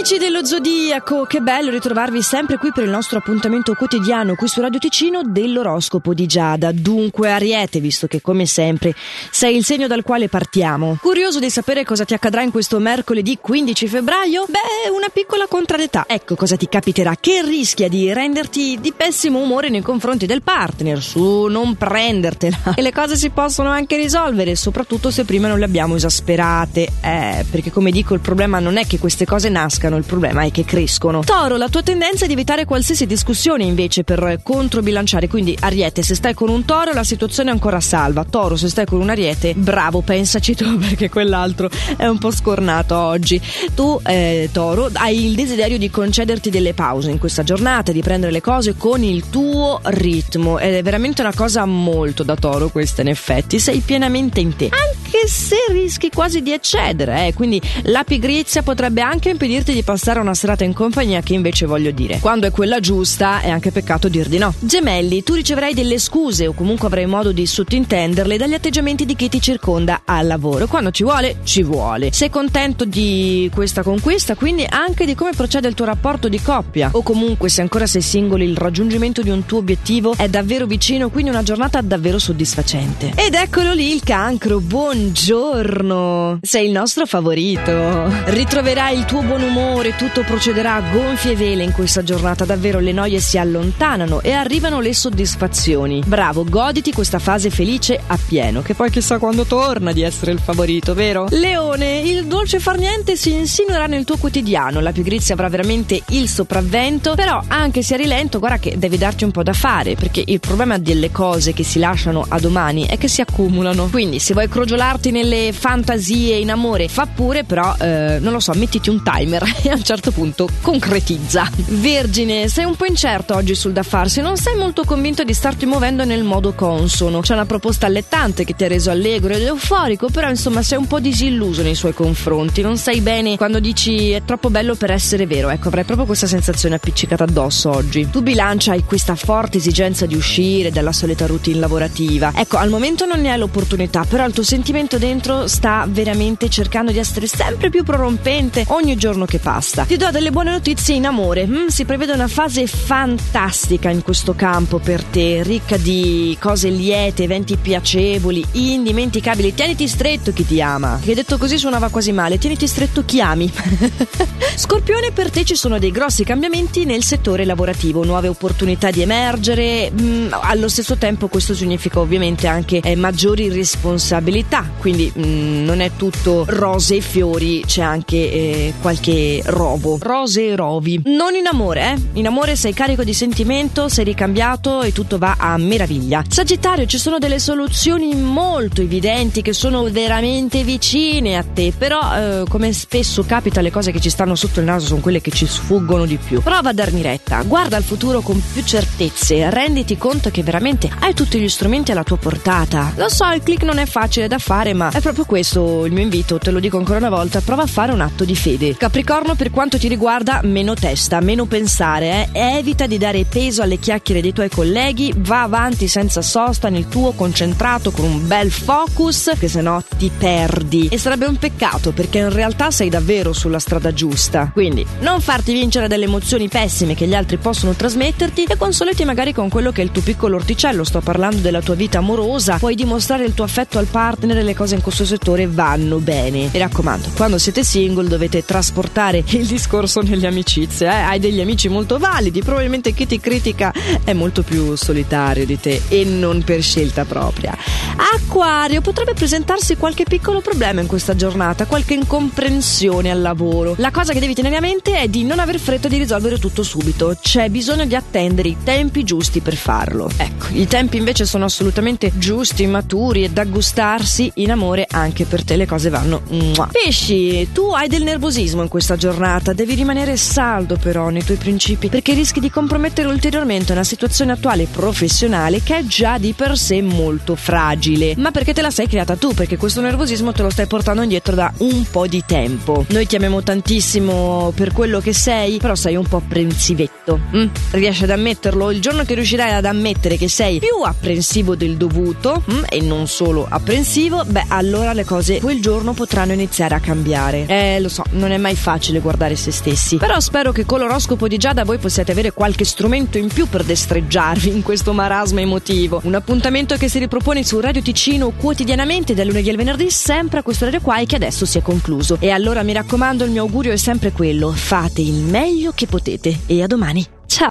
Amici dello Zodiaco, che bello ritrovarvi sempre qui per il nostro appuntamento quotidiano qui su Radio Ticino dell'oroscopo di Giada. Dunque, Ariete, visto che come sempre sei il segno dal quale partiamo. Curioso di sapere cosa ti accadrà in questo mercoledì 15 febbraio? Beh, una piccola contrarietà. Ecco cosa ti capiterà, che rischia di renderti di pessimo umore nei confronti del partner. Su, non prendertela. E le cose si possono anche risolvere, soprattutto se prima non le abbiamo esasperate. Eh, perché come dico, il problema non è che queste cose nascano nascano, il problema è che crescono. Toro, la tua tendenza è di evitare qualsiasi discussione invece per controbilanciare, quindi Ariete, se stai con un toro la situazione è ancora salva, Toro, se stai con un Ariete, bravo, pensaci tu perché quell'altro è un po' scornato oggi. Tu, eh, Toro, hai il desiderio di concederti delle pause in questa giornata, di prendere le cose con il tuo ritmo ed è veramente una cosa molto da Toro questa in effetti, sei pienamente in te. Anche se rischi quasi di eccedere, eh, quindi la pigrizia potrebbe anche impedire dirti di passare una serata in compagnia che invece voglio dire. Quando è quella giusta è anche peccato dir di no. Gemelli, tu riceverai delle scuse o comunque avrai modo di sottintenderle dagli atteggiamenti di chi ti circonda al lavoro. Quando ci vuole, ci vuole. Sei contento di questa conquista, quindi anche di come procede il tuo rapporto di coppia. O comunque, se ancora sei singoli, il raggiungimento di un tuo obiettivo è davvero vicino, quindi una giornata davvero soddisfacente. Ed eccolo lì il cancro. Buongiorno! Sei il nostro favorito. Ritroverai il tuo buon umore tutto procederà a gonfie vele in questa giornata, davvero le noie si allontanano e arrivano le soddisfazioni. Bravo, goditi questa fase felice a pieno, che poi chissà quando torna di essere il favorito, vero? Leone, il dolce far niente si insinuerà nel tuo quotidiano, la pigrizia avrà veramente il sopravvento, però anche se a rilento, guarda che devi darti un po' da fare, perché il problema delle cose che si lasciano a domani è che si accumulano. Quindi se vuoi crogiolarti nelle fantasie in amore, fa pure, però eh, non lo so, mettiti un timer e a un certo punto concretizza. Vergine, sei un po' incerto oggi sul da farsi, non sei molto convinto di starti muovendo nel modo consono. C'è una proposta allettante che ti ha reso allegro ed euforico, però insomma sei un po' disilluso nei suoi confronti. Non sai bene quando dici è troppo bello per essere vero. Ecco, avrai proprio questa sensazione appiccicata addosso oggi. Tu bilancia hai questa forte esigenza di uscire dalla solita routine lavorativa. Ecco, al momento non ne hai l'opportunità, però il tuo sentimento dentro sta veramente cercando di essere sempre più prorompente ogni giorno che pasta. Ti do delle buone notizie in amore. Mm, si prevede una fase fantastica in questo campo per te, ricca di cose liete, eventi piacevoli, indimenticabili. Tieniti stretto chi ti ama. Che detto così suonava quasi male. Tieniti stretto chi ami. Scorpione, per te ci sono dei grossi cambiamenti nel settore lavorativo, nuove opportunità di emergere. Mm, allo stesso tempo questo significa ovviamente anche eh, maggiori responsabilità. Quindi mm, non è tutto rose e fiori, c'è anche eh, qualche rovo. Rose e rovi. Non in amore, eh? In amore sei carico di sentimento, sei ricambiato e tutto va a meraviglia. Sagittario, ci sono delle soluzioni molto evidenti che sono veramente vicine a te, però eh, come spesso capita le cose che ci stanno sotto il naso sono quelle che ci sfuggono di più. Prova a darmi retta, guarda al futuro con più certezze, renditi conto che veramente hai tutti gli strumenti alla tua portata. Lo so, il click non è facile da fare, ma è proprio questo il mio invito, te lo dico ancora una volta, prova a fare un atto di fede. Capricorno Capricorno per quanto ti riguarda meno testa, meno pensare, eh? evita di dare peso alle chiacchiere dei tuoi colleghi, va avanti senza sosta nel tuo concentrato con un bel focus che se no ti perdi e sarebbe un peccato perché in realtà sei davvero sulla strada giusta. Quindi non farti vincere dalle emozioni pessime che gli altri possono trasmetterti e consolati magari con quello che è il tuo piccolo orticello, sto parlando della tua vita amorosa, puoi dimostrare il tuo affetto al partner e le cose in questo settore vanno bene. Mi raccomando, quando siete single dovete trasportare portare il discorso nelle amicizie. Eh? Hai degli amici molto validi, probabilmente chi ti critica è molto più solitario di te e non per scelta propria. Acquario, potrebbe presentarsi qualche piccolo problema in questa giornata, qualche incomprensione al lavoro. La cosa che devi tenere a mente è di non aver fretta di risolvere tutto subito, c'è bisogno di attendere i tempi giusti per farlo. Ecco, i tempi invece sono assolutamente giusti, maturi e da gustarsi in amore anche per te le cose vanno. Pesci, tu hai del nervosismo in questa giornata, devi rimanere saldo però nei tuoi principi perché rischi di compromettere ulteriormente una situazione attuale professionale che è già di per sé molto fragile. Ma perché te la sei creata tu? Perché questo nervosismo te lo stai portando indietro da un po' di tempo. Noi ti amiamo tantissimo per quello che sei, però sei un po' apprensivetto. Mm? Riesci ad ammetterlo? Il giorno che riuscirai ad ammettere che sei più apprensivo del dovuto mm? e non solo apprensivo, beh, allora le cose quel giorno potranno iniziare a cambiare. Eh, lo so, non è mai facile guardare se stessi, però spero che con l'oroscopo di Giada voi possiate avere qualche strumento in più per destreggiarvi in questo marasma emotivo. Un appuntamento che si ripropone su Radio Ticino quotidianamente dal lunedì al venerdì, sempre a questo orario qua e che adesso si è concluso. E allora mi raccomando, il mio augurio è sempre quello: fate il meglio che potete. E a domani.